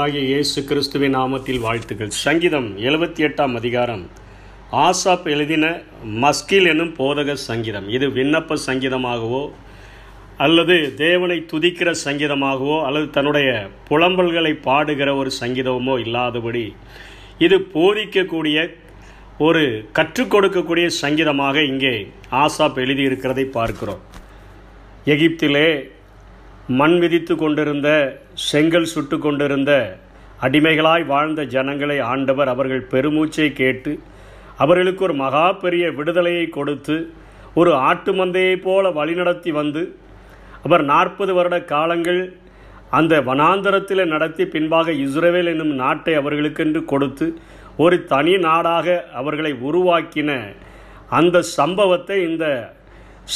ஆண்டவராகிய இயேசு கிறிஸ்துவின் நாமத்தில் வாழ்த்துக்கள். சங்கீதம் எழுபத்தி எட்டாம் அதிகாரம். ஆசாப் எழுதின மஸ்கில் என்னும் போதக சங்கீதம். இது விண்ணப்ப சங்கீதமாகவோ அல்லது தேவனை துதிக்கிற சங்கீதமாகவோ அல்லது தன்னுடைய புலம்பல்களை பாடுகிற ஒரு சங்கீதமோ இல்லாதபடி இது போதிக்கக்கூடிய ஒரு கற்றுக் கொடுக்கக்கூடிய சங்கீதமாக இங்கே ஆசாப் எழுதியிருக்கிறதை பார்க்கிறோம். எகிப்திலே மண் விதித்து கொண்டிருந்த செங்கல் சுட்டு கொண்டிருந்த அடிமைகளாய் வாழ்ந்த ஜனங்களை ஆண்டவர் அவர்கள் பெருமூச்சை கேட்டு அவர்களுக்கு ஒரு மகா பெரிய விடுதலையை கொடுத்து ஒரு ஆட்டு மந்தையைப் போல வழிநடத்தி வந்து அவர் நாற்பது வருட காலங்கள் அந்த வனாந்தரத்தில் நடத்தி பின்பாக இஸ்ரேவேல் என்னும் நாட்டை அவர்களுக்கென்று கொடுத்து ஒரு தனி நாடாக அவர்களை உருவாக்கின அந்த சம்பவத்தை இந்த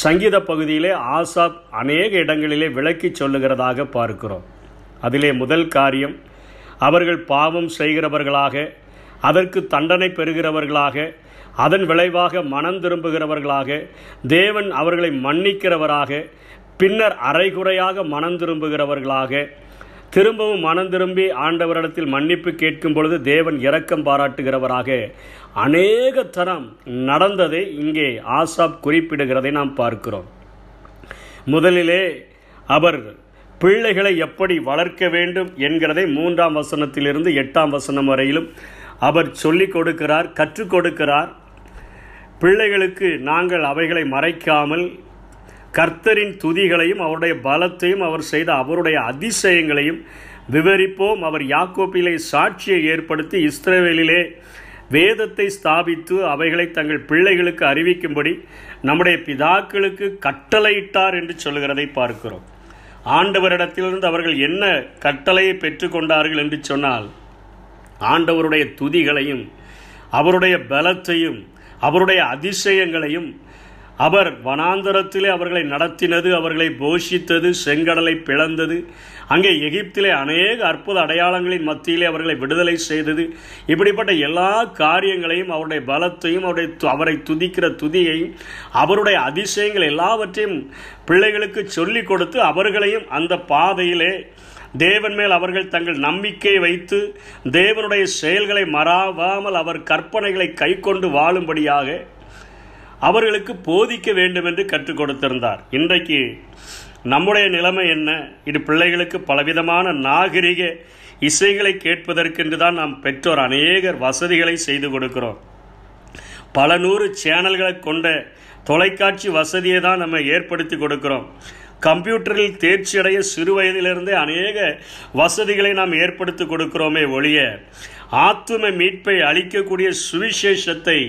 சங்கீத பகுதியிலே ஆசாப் அநேக இடங்களிலே விளக்கி சொல்லுகிறதாக பார்க்கிறோம். அதிலே முதல் காரியம் அவர்கள் பாவம் செய்கிறவர்களாக அதற்கு தண்டனை பெறுகிறவர்களாக அதன் விளைவாக மனம் திரும்புகிறவர்களாக தேவன் அவர்களை மன்னிக்கிறவராக பின்னர் அரைகுறையாக மனம் திரும்புகிறவர்களாக திரும்பவும் மனம் திரும்பி ஆண்டவரிடத்தில் மன்னிப்பு கேட்கும் பொழுது தேவன் இரக்கம் பாராட்டுகிறவராக அநேக தரம் நடந்ததை இங்கே ஆசாப் குறிப்பிடுகிறதை நாம் பார்க்கிறோம். முதலிலே அவர் பிள்ளைகளை எப்படி வளர்க்க வேண்டும் என்கிறதை மூன்றாம் வசனத்திலிருந்து எட்டாம் வசனம் வரையிலும் அவர் சொல்லிக் கொடுக்கிறார் கற்றுக் கொடுக்கிறார். பிள்ளைகளுக்கு நாங்கள் அவைகளை மறைக்காமல் கர்த்தரின் துதிகளையும் அவருடைய பலத்தையும் அவர் செய்த அவருடைய அதிசயங்களையும் விவரிப்போம். அவர் யாக்கோப்பிலே சாட்சியை ஏற்படுத்தி இஸ்ரேவேலிலே வேதத்தை ஸ்தாபித்து அவைகளை தங்கள் பிள்ளைகளுக்கு அறிவிக்கும்படி நம்முடைய பிதாக்களுக்கு கட்டளையிட்டார் என்று சொல்கிறதை பார்க்கிறோம். ஆண்டவரிடத்திலிருந்து அவர்கள் என்ன கட்டளையை பெற்றுக்கொண்டார்கள் என்று சொன்னால் ஆண்டவருடைய துதிகளையும் அவருடைய பலத்தையும் அவருடைய அதிசயங்களையும் அவர் வனாந்தரத்திலே அவர்களை நடத்தினது அவர்களை போஷித்தது செங்கடலை பிளந்தது. அங்கே எகிப்திலே அநேக அற்புத அடையாளங்களின் மத்தியிலே அவர்களை விடுதலை செய்தது. இப்படிப்பட்ட எல்லா காரியங்களையும் அவருடைய பலத்தையும் அவருடைய அவரை துதிக்கிற துதியையும் அவருடைய அதிசயங்கள் எல்லாவற்றையும் பிள்ளைகளுக்கு சொல்லிக் கொடுத்து அவர்களையும் அந்த பாதையிலே தேவன் மேல் அவர்கள் தங்கள் நம்பிக்கையை வைத்து தேவனுடைய செயல்களை மறாவாமல் அவர் கற்பனைகளை கை கொண்டு வாழும்படியாக அவர்களுக்கு போதிக்க வேண்டும் என்று கற்றுக் கொடுத்திருந்தார். இன்றைக்கு நம்முடைய நிலைமை என்ன? இது பிள்ளைகளுக்கு பலவிதமான நாகரிக இசைகளை கேட்பதற்கென்று தான் நாம் பெற்றோர் அநேகர் வசதிகளை செய்து கொடுக்கிறோம். பல நூறு சேனல்களை கொண்ட தொலைக்காட்சி வசதியை தான் நம்ம ஏற்படுத்தி கொடுக்கிறோம். கம்ப்யூட்டரில் தேர்ச்சி அடைய சிறு வயதிலிருந்தே அநேக வசதிகளை நாம் ஏற்படுத்தி கொடுக்கிறோமே ஒழிய ஆத்தும மீட்பை அளிக்கக்கூடிய சுவிசேஷத்தை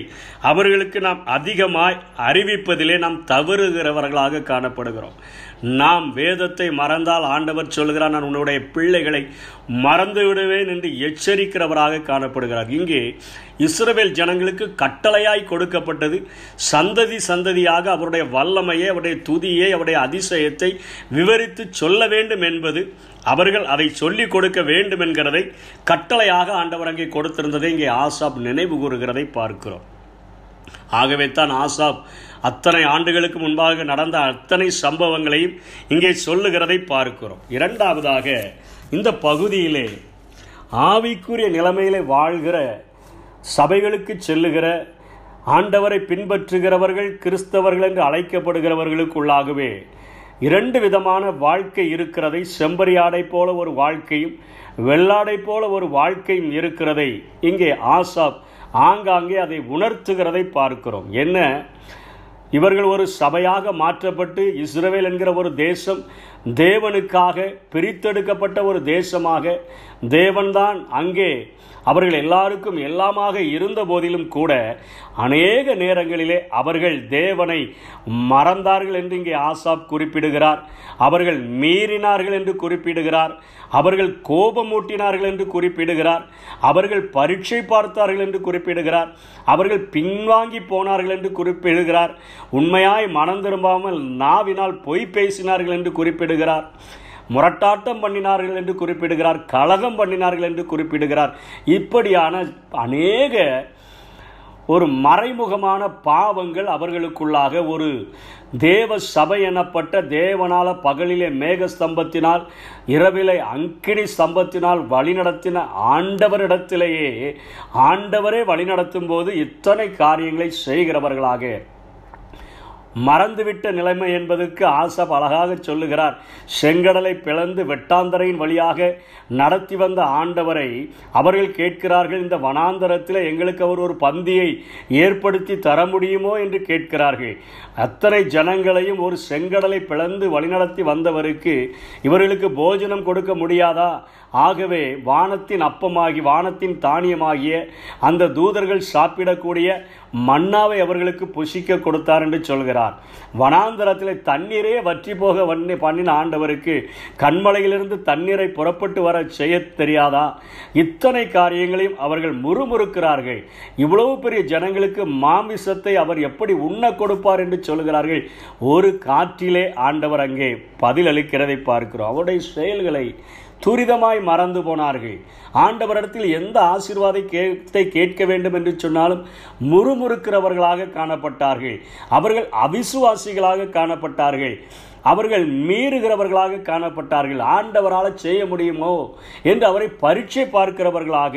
அவர்களுக்கு நாம் அதிகமாய் அறிவிப்பதிலே நாம் தவறுகிறவர்களாக காணப்படுகிறோம். நாம் வேதத்தை மறந்தால் ஆண்டவர் சொல்கிறார் நான் உன்னுடைய பிள்ளைகளை மறந்து விடுவேன் என்று எச்சரிக்கிறவராக காணப்படுகிறார். இங்கே இஸ்ரவேல் ஜனங்களுக்கு கட்டளையாய் கொடுக்கப்பட்டது. சந்ததி சந்ததியாக அவருடைய வல்லமையை அவருடைய துதியை அவருடைய அதிசயத்தை விவரித்து சொல்ல வேண்டும் என்பது அவர்கள் அதை சொல்லிக் கொடுக்க வேண்டும் என்கிறதை கட்டளையாக ஆண்டவர் அங்கே கொடுத்திருந்ததை இங்கே ஆசாப் நினைவு கூறுகிறதை பார்க்கிறோம். ஆகவே தான் ஆசாப் அத்தனை ஆண்டுகளுக்கு முன்பாக நடந்த அத்தனை சம்பவங்களையும் இங்கே சொல்லுகிறதை பார்க்கிறோம். இரண்டாவதாக இந்த பகுதியிலே ஆவிக்குரிய நிலைமையிலே வாழ்கிற சபைகளுக்கு செல்லுகிற ஆண்டவரை பின்பற்றுகிறவர்கள் கிறிஸ்தவர்கள் என்று அழைக்கப்படுகிறவர்களுக்குள்ளாகவே இரண்டு விதமான வாழ்க்கை இருக்கிறதை செம்பரியாடை போல ஒரு வாழ்க்கையும் வெள்ளாடை போல ஒரு வாழ்க்கையும் இருக்கிறதை இங்கே ஆசாப் ஆங்காங்கே அதை உணர்த்துகிறதை பார்க்கிறோம். என்ன? இவர்கள் ஒரு சபையாக மாற்றப்பட்டு இஸ்ரேல் என்கிற ஒரு தேசம் தேவனுக்காக பிரித்தெடுக்கப்பட்ட ஒரு தேசமாக தேவன்தான் அங்கே அவர்கள் எல்லாருக்கும் எல்லாமாக இருந்த போதிலும் கூட அநேக நேரங்களிலே அவர்கள் தேவனை மறந்தார்கள் என்று இங்கே ஆசாப் குறிப்பிடுகிறார். அவர்கள் மீறினார்கள் என்று குறிப்பிடுகிறார். அவர்கள் கோபமூட்டினார்கள் என்று குறிப்பிடுகிறார். அவர்கள் பரீட்சை பார்த்தார்கள் என்று குறிப்பிடுகிறார். அவர்கள் பின்வாங்கி போனார்கள் என்று குறிப்பிடுகிறார். உண்மையாய் மனம் திரும்பாமல் நாவினால் பொய் பேசினார்கள் என்று குறிப்பிடுகிறார். முரட்டாட்டம் பண்ணினார்கள் என்று குறிப்பிடுகிறார் கலகம் பண்ணினார்கள் என்று குறிப்பிடுகிறார். இப்படியான அநேக ஒரு மறைமுகமான பாவங்கள் அவர்களுக்குள்ளாக ஒரு தேவ சபை எனப்பட்ட தேவனால பகலிலே மேக ஸ்தம்பத்தினால் இரவிலே அங்கினி ஸ்தம்பத்தினால் வழிநடத்தின ஆண்டவரிடத்திலேயே ஆண்டவரே வழிநடத்தும் போது இத்தனை காரியங்களை செய்கிறவர்களாக மறந்துவிட்ட நிலைமை என்பதற்கு ஆசப் அழகாக சொல்லுகிறார். செங்கடலை பிளந்து வெட்டாந்தரையின் வழியாக நடத்தி வந்த ஆண்டவரை அவர்கள் கேட்கிறார்கள் இந்த வனாந்தரத்தில் எங்களுக்கு அவர் ஒரு பந்தியை ஏற்படுத்தி தர முடியுமோ என்று கேட்கிறார்கள். அத்தனை ஜனங்களையும் ஒரு செங்கடலை பிளந்து வழிநடத்தி வந்தவருக்கு இவர்களுக்கு போஜனம் கொடுக்க முடியாதா? ஆகவே வானத்தின் அப்பமாகி வானத்தின் தானியமாகிய அந்த தூதர்கள் சாப்பிடக்கூடிய மன்னாவை அவர்களுக்கு புஷிக்க கொடுத்தார் என்று சொல்கிறார். வனாந்தரத்தில் தண்ணீரே வற்றி போக வண்ணி பண்ணின ஆண்டவருக்கு கண்மலையிலிருந்து தண்ணீரை புறப்பட்டு வர செய்ய தெரியாதா? இத்தனை காரியங்களையும் அவர்கள் முறுமுறுக்கிறார்கள். இவ்வளவு பெரிய ஜனங்களுக்கு மாமிசத்தை அவர் எப்படி உண்ண கொடுப்பார் என்று சொல்கிறார்கள். ஒரு காற்றிலே ஆண்டவர் அங்கே பதில் அளிக்கிறதை பார்க்கிறோம். அவருடைய செயல்களை துரிதமாய் மறந்து போனார்கள். ஆண்டவரிடத்தில் எந்த ஆசீர்வாதத்தை கேட்க வேண்டும் என்று சொன்னாலும் முறுமுறுக்கிறவர்களாக காணப்பட்டார்கள். அவர்கள் அவிசுவாசிகளாக காணப்பட்டார்கள். அவர்கள் மீறுகிறவர்களாக காணப்பட்டார்கள். ஆண்டவரால் செய்ய முடியுமோ? என்று அவரை பரீட்சை பார்க்கிறவர்களாக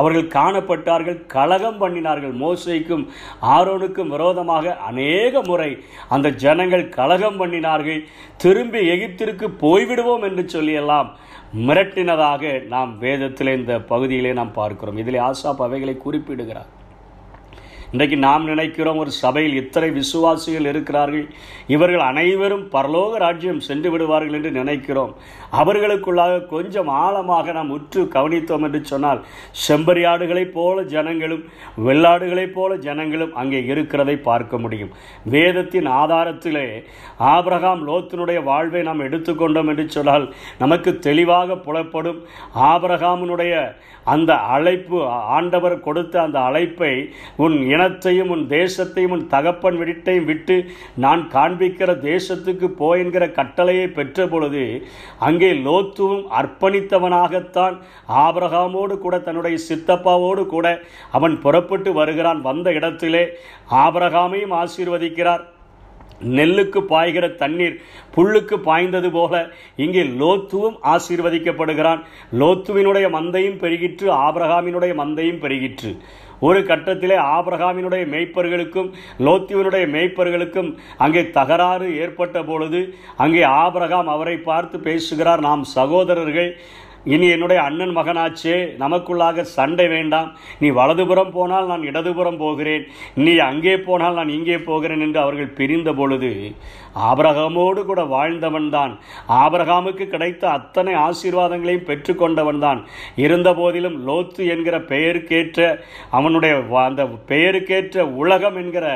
அவர்கள் காணப்பட்டார்கள். கலகம் பண்ணினார்கள். மோசைக்கும் ஆரோனுக்கும் விரோதமாக அநேக முறை அந்த ஜனங்கள் கலகம் பண்ணினார்கள். திரும்பி எகிப்திற்கு போய்விடுவோம் என்று சொல்லியெல்லாம் மிரட்டினதாக நாம் வேதத்தில் இந்த பகுதியிலே நாம் பார்க்கிறோம். இதில் ஆசாப் அவைகளை குறிப்பிடுகிறார். இன்றைக்கு நாம் நினைக்கிறோம் ஒரு சபையில் இத்தனை விசுவாசிகள் இருக்கிறார்கள். இவர்கள் அனைவரும் பரலோக ராஜ்யம் சென்று விடுவார்கள் என்று நினைக்கிறோம். அவர்களுக்குள்ளாக கொஞ்சம் ஆழமாக நாம் உற்று கவனித்தோம் என்று சொன்னால் செம்பரியாடுகளைப் போல ஜனங்களும் வெள்ளாடுகளைப் போல ஜனங்களும் அங்கே இருக்கிறதை பார்க்க முடியும். வேதத்தின் ஆதாரத்திலே ஆபிரகாம் லோத்தினுடைய வாழ்வை நாம் எடுத்துக்கொண்டோம் என்று சொன்னால் நமக்கு தெளிவாக புலப்படும் ஆபிரகாமனுடைய அந்த அழைப்பு ஆண்டவர் கொடுத்த அந்த அழைப்பை உன் இனத்தையும் உன் தேசத்தையும் உன் தகப்பன் வீட்டையும் விட்டு நான் காண்பிக்கிற தேசத்துக்கு போ என்கிற கட்டளையை பெற்ற பொழுது அங்கே லோத்துவும் அர்ப்பணித்தவனாகத்தான் ஆபரகாமோடு கூட தன்னுடைய சித்தப்பாவோடு கூட அவன் புறப்பட்டு வருகிறான். வந்த இடத்திலே ஆபரகாமையும் ஆசீர்வதிக்கிறார். நெல்லுக்கு பாய்கிற தண்ணீர் புல்லுக்கு பாய்ந்தது போல இங்கே லோத்துவும் ஆசீர்வதிக்கப்படுகிறான். லோத்துவினுடைய மந்தையும் பெருகிற்று ஆபிரகாமினுடைய மந்தையும் பெருகிற்று. ஒரு கட்டத்திலே ஆபிரகாமினுடைய மேய்ப்பர்களுக்கும் லோத்தியனுடைய மேய்ப்பர்களுக்கும் அங்கே தகராறு ஏற்பட்ட பொழுது அங்கே ஆபிரகாம் அவரை பார்த்து பேசுகிறார். நாம் சகோதரர்கள் இனி என்னுடைய அண்ணன் மகனாச்சே நமக்குள்ளாக சண்டை வேண்டாம். நீ வலதுபுறம் போனால் நான் இடதுபுறம் போகிறேன். நீ அங்கே போனால் நான் இங்கே போகிறேன் என்று அவர்கள் பிரிந்த பொழுது ஆபரகாமோடு கூட வாழ்ந்தவன் தான். ஆபரகாமுக்கு கிடைத்த அத்தனை ஆசீர்வாதங்களையும் பெற்றுக்கொண்டவன் தான். இருந்த போதிலும் லோத்து என்கிற பெயருக்கேற்ற அவனுடைய அந்த பெயருக்கேற்ற உலகம் என்கிற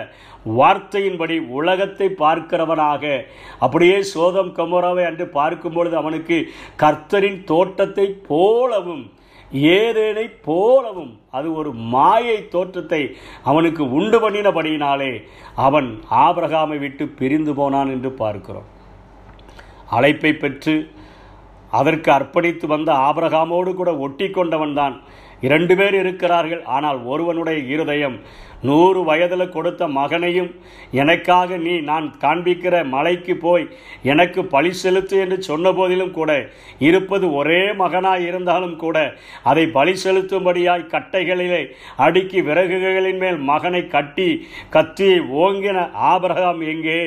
வார்த்தையின்படி உலகத்தை பார்க்கிறவனாக. அப்படியே சோதம் கமோராவை அன்று பார்க்கும் பொழுது அவனுக்கு கர்த்தரின் தோட்டத்தை போலவும் ஏதேனை போலவும் அது ஒரு மாயை தோற்றத்தை அவனுக்கு உண்டு பண்ணினபடியினாலே அவன் ஆபிரகாமை விட்டு பிரிந்து போனான் என்று பார்க்கிறோம். அழைப்பை பெற்று அதற்கு அர்ப்பணித்து வந்த ஆபிரகாமோடு கூட ஒட்டி கொண்டவன் தான் இரண்டு பேர் இருக்கிறார்கள் ஆனால் ஒருவனுடைய இருதயம் நூறு வயதில் கொடுத்த மகனையும் எனக்காக நீ நான் காண்பிக்கிற மலைக்கு போய் எனக்கு பழி செலுத்து என்று சொன்ன போதிலும் கூட இருப்பது ஒரே மகனாய் இருந்தாலும் கூட அதை பலி செலுத்தும்படியாய் கட்டைகளிலே அடுக்கி விறகுகளின் மேல் மகனை கட்டி கத்தியை ஓங்கின ஆபரகம் எங்கே?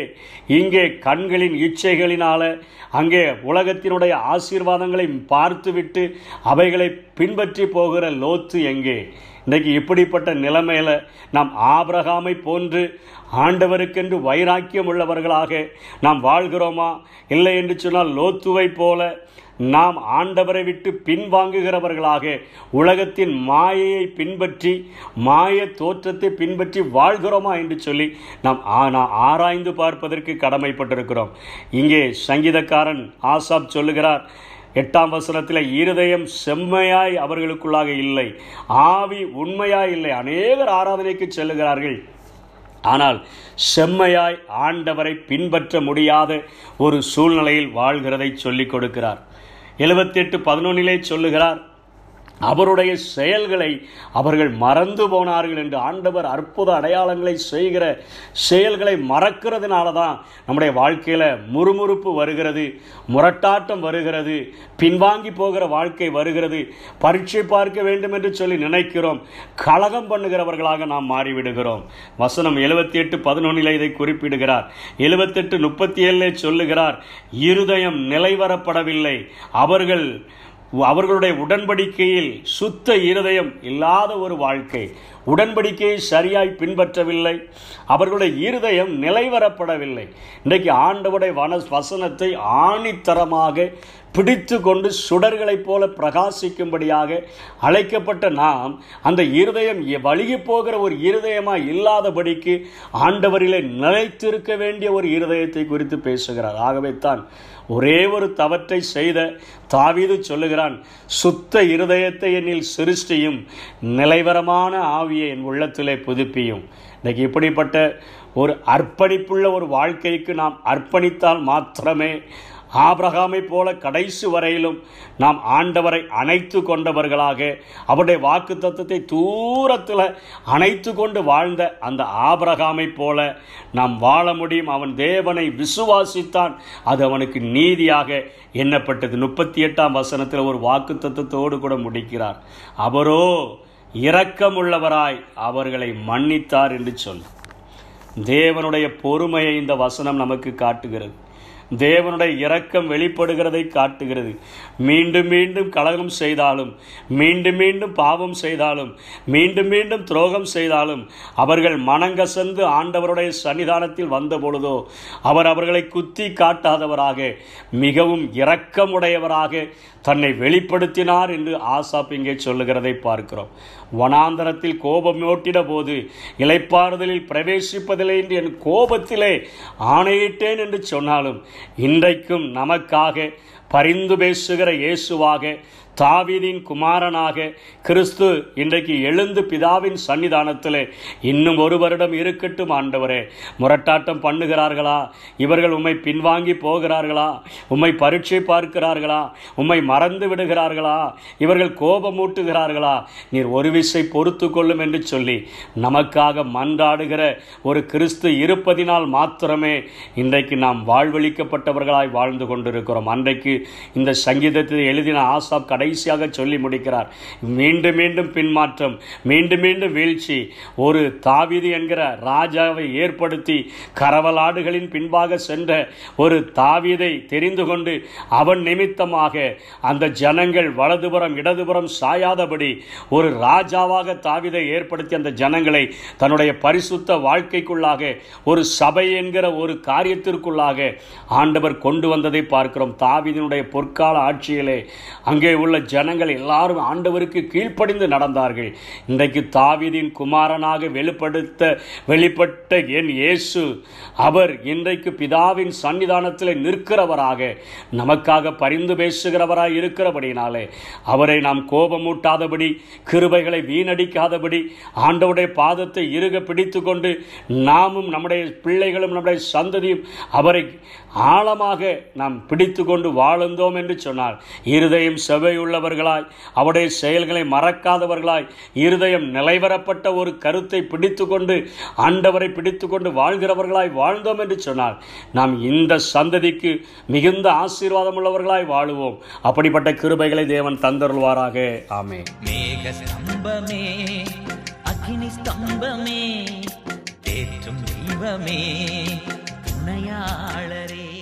இங்கே கண்களின் இச்சைகளினால அங்கே உலகத்தினுடைய ஆசீர்வாதங்களை பார்த்துவிட்டு அவைகளை பின்பற்றி போகிற லோத்து எங்கே? இன்றைக்கு இப்படிப்பட்ட நிலைமையில் நாம் ஆபிரகாமை போன்று ஆண்டவருக்கென்று வைராக்கியம் உள்ளவர்களாக நாம் வாழ்கிறோமா? இல்லை என்று சொன்னால் லோத்துவை போல நாம் ஆண்டவரை விட்டு பின்வாங்குகிறவர்களாக உலகத்தின் மாயையை பின்பற்றி மாய தோற்றத்தை பின்பற்றி வாழ்கிறோமா என்று சொல்லி நாம் ஆனா- ஆராய்ந்து பார்ப்பதற்கு கடமைப்பட்டிருக்கிறோம். இங்கே சங்கீதக்காரன் ஆசாப் சொல்லுகிறார் எட்டாம் வசனத்தில் இருதயம் செம்மையாய் அவர்களுக்குள்ளாக இல்லை ஆவி உண்மையாய் இல்லை. அநேகர் ஆராதனைக்கு செல்லுகிறார்கள். ஆனால் செம்மையாய் ஆண்டவரை பின்பற்ற முடியாத ஒரு சூழ்நிலையில் வாழ்கிறதை சொல்லிக் கொடுக்கிறார். எழுபத்தி எட்டு பதினொன்னிலே சொல்லுகிறார் அவருடைய செயல்களை அவர்கள் மறந்து போனார்கள் என்று ஆண்டவர் அற்புத அடையாளங்களை செய்கிற செயல்களை மறக்கிறதுனால தான் நம்முடைய வாழ்க்கையில் முறுமுறுப்பு வருகிறது முரட்டாட்டம் வருகிறது பின்வாங்கி போகிற வாழ்க்கை வருகிறது. பரீட்சை பார்க்க வேண்டும் என்று சொல்லி நினைக்கிறோம். கலகம் பண்ணுகிறவர்களாக நாம் மாறிவிடுகிறோம். வசனம் எழுபத்தி எட்டு பதினொன்றில் இதை குறிப்பிடுகிறார். எழுபத்தெட்டு முப்பத்தி ஏழிலே சொல்லுகிறார் இருதயம் நிலைவரப்படவில்லை. அவர்கள் அவர்களுடைய உடன்படிக்கையில் சுத்த இருதயம் இல்லாத ஒரு வாழ்க்கை. உடன்படிக்கையை சரியாய் பின்பற்றவில்லை. அவர்களுடைய இருதயம் நிலைவரப்படவில்லை. இன்றைக்கு ஆண்டவுடைய வன வசனத்தை ஆணித்தரமாக பிடித்து கொண்டு சுடர்களைப் போல பிரகாசிக்கும்படியாக அழைக்கப்பட்ட நாம் அந்த இருதயம் வழுகி போகிற ஒரு இருதயமாக இல்லாதபடிக்கு ஆண்டவரிலே நிலைத்திருக்க வேண்டிய ஒரு இருதயத்தை குறித்து பேசுகிறார். ஆகவே தான் ஒரே ஒரு தவற்றை செய்த தாவீது சொல்லுகிறான் சுத்த இருதயத்தை என்னில் சிருஷ்டியும் நிலைவரமான ஆவிய என் உள்ளத்திலே புதுப்பியும். இன்றைக்கு இப்படிப்பட்ட ஒரு அர்ப்பணிப்புள்ள ஒரு வாழ்க்கைக்கு நாம் அர்ப்பணித்தால் மாத்திரமே ஆபிரகாமை போல கடைசி வரையிலும் நாம் ஆண்டவரை அணைத்து கொண்டவர்களாக அவருடைய வாக்கு தத்துவத்தை தூரத்தில் அணைத்து கொண்டு வாழ்ந்த அந்த ஆபிரகாமை போல நாம் வாழ முடியும். அவன் தேவனை விசுவாசித்தான். அது அவனுக்கு நீதியாக எண்ணப்பட்டது. முப்பத்தி எட்டாம் வசனத்தில் ஒரு வாக்கு தத்துவத்தோடு கூட முடிக்கிறார். அவரோ இரக்கமுள்ளவராய் அவர்களை மன்னித்தார் என்று சொல். தேவனுடைய பொறுமையை இந்த வசனம் நமக்கு காட்டுகிறது. தேவனுடைய இரக்கம் வெளிப்படுகிறதை காட்டுகிறது. மீண்டும் மீண்டும் கலகம் செய்தாலும் மீண்டும் மீண்டும் பாவம் செய்தாலும் மீண்டும் மீண்டும் துரோகம் செய்தாலும் அவர்கள் மனங்கசந்து ஆண்டவருடைய சன்னிதானத்தில் வந்த பொழுதோ அவர் அவர்களை குத்தி காட்டாதவராக மிகவும் இரக்கமுடையவராக தன்னை வெளிப்படுத்தினார் என்று ஆசாப் இங்கே சொல்லுகிறதை பார்க்கிறோம். வனாந்தரத்தில் கோபம் ஓட்டிட போது இலைப்பாறுதலில் பிரவேசிப்பதில்லை என்று என் கோபத்திலே ஆணையிட்டேன் என்று சொன்னாலும் இன்றைக்கும் நமக்காக பரிந்து பேசுகிற இயேசுவாக தாவீதின் குமாரனாக கிறிஸ்து இன்றைக்கு எழுந்து பிதாவின் சன்னிதானத்தில் இன்னும் ஒரு வருடம் இருக்கட்டும் ஆண்டவரே. முரட்டாட்டம் பண்ணுகிறார்களா? இவர்கள் உம்மை பின்வாங்கி போகிறார்களா? உம்மை பரீட்சை பார்க்கிறார்களா? உம்மை மறந்து விடுகிறார்களா? இவர்கள் கோபமூட்டுகிறார்களா? நீர் ஒரு விசை பொறுத்து கொள்ளும் என்று சொல்லி நமக்காக மன்றாடுகிற ஒரு கிறிஸ்து இருப்பதினால் மாத்திரமே இன்றைக்கு நாம் வாழ்வழிக்கப்பட்டவர்களாய் வாழ்ந்து கொண்டிருக்கிறோம். அன்றைக்கு இந்த சங்கீதத்தில் எழுதின ஆசாப் கடை கடைசியாக சொல்லி முடிக்கிறார். மீண்டும் மீண்டும் பின்மாற்றம் மீண்டும் மீண்டும் வீழ்ச்சி. ஒரு தாவிது என்கிற ராஜாவை ஏற்படுத்தி கரவலாடுகளின் பின்பாக சென்ற ஒரு தாவிதை தெரிந்து கொண்டு அவன் நிமித்தமாக அந்த ஜனங்கள் வலதுபுறம் இடதுபுறம் சாயாதபடி ஒரு ராஜாவாக தாவிதை ஏற்படுத்தி அந்த ஜனங்களை தன்னுடைய பரிசுத்த வாழ்க்கைக்குள்ளாக ஒரு சபை என்கிற ஒரு காரியத்திற்குள்ளாக ஆண்டவர் கொண்டு வந்ததை பார்க்கிறோம். தாவிதனுடைய பொற்கால ஆட்சியிலே அங்கே உள்ள ஜனங்கள் எல்லாரும் ஆண்டவருக்கு கீழ்ப்படிந்து நடந்தார்கள். இன்றைக்கு தாவிதின் குமாரனாக வெளிப்படுத்த வெளிப்பட்ட என் இயேசு அவர் இன்றைக்கு பிதாவின் சன்னிதானத்தில் நிற்கிறவராக நமக்காக பரிந்து பேசுகிறவராக இருக்கிறபடினாலே அவரை நாம் கோபமூட்டாதபடி கிருபைகளை வீணடிக்காதபடி ஆண்டவுடைய பாதத்தை இறுக பிடித்து கொண்டு நாமும் நம்முடைய பிள்ளைகளும் நம்முடைய சந்ததியும் அவரை ஆழமாக நாம் பிடித்து கொண்டு வாழ்ந்தோம் என்று சொன்னார். இருதயம் உள்ளவர்களாய் அவருடைய செயல்களை மறக்காதவர்களாய் இருதயம் நிலைவரப்பட்ட ஒரு கருத்தை பிடித்து கொண்டு ஆண்டவரை பிடித்து கொண்டு வாழ்கிறவர்களாய் வாழ்ந்தோம் என்று சொன்னார் நாம் இந்த சந்ததிக்கு மிகுந்த ஆசீர்வாதம் உள்ளவர்களாய் வாழுவோம். அப்படிப்பட்ட கிருபைகளை தேவன் தந்தருள்வாராக. ஆமே மேக ஸ்தம்பமே அக்னி ஸ்தம்பமே தேற்றும் தெய்வமே துணையாளரே.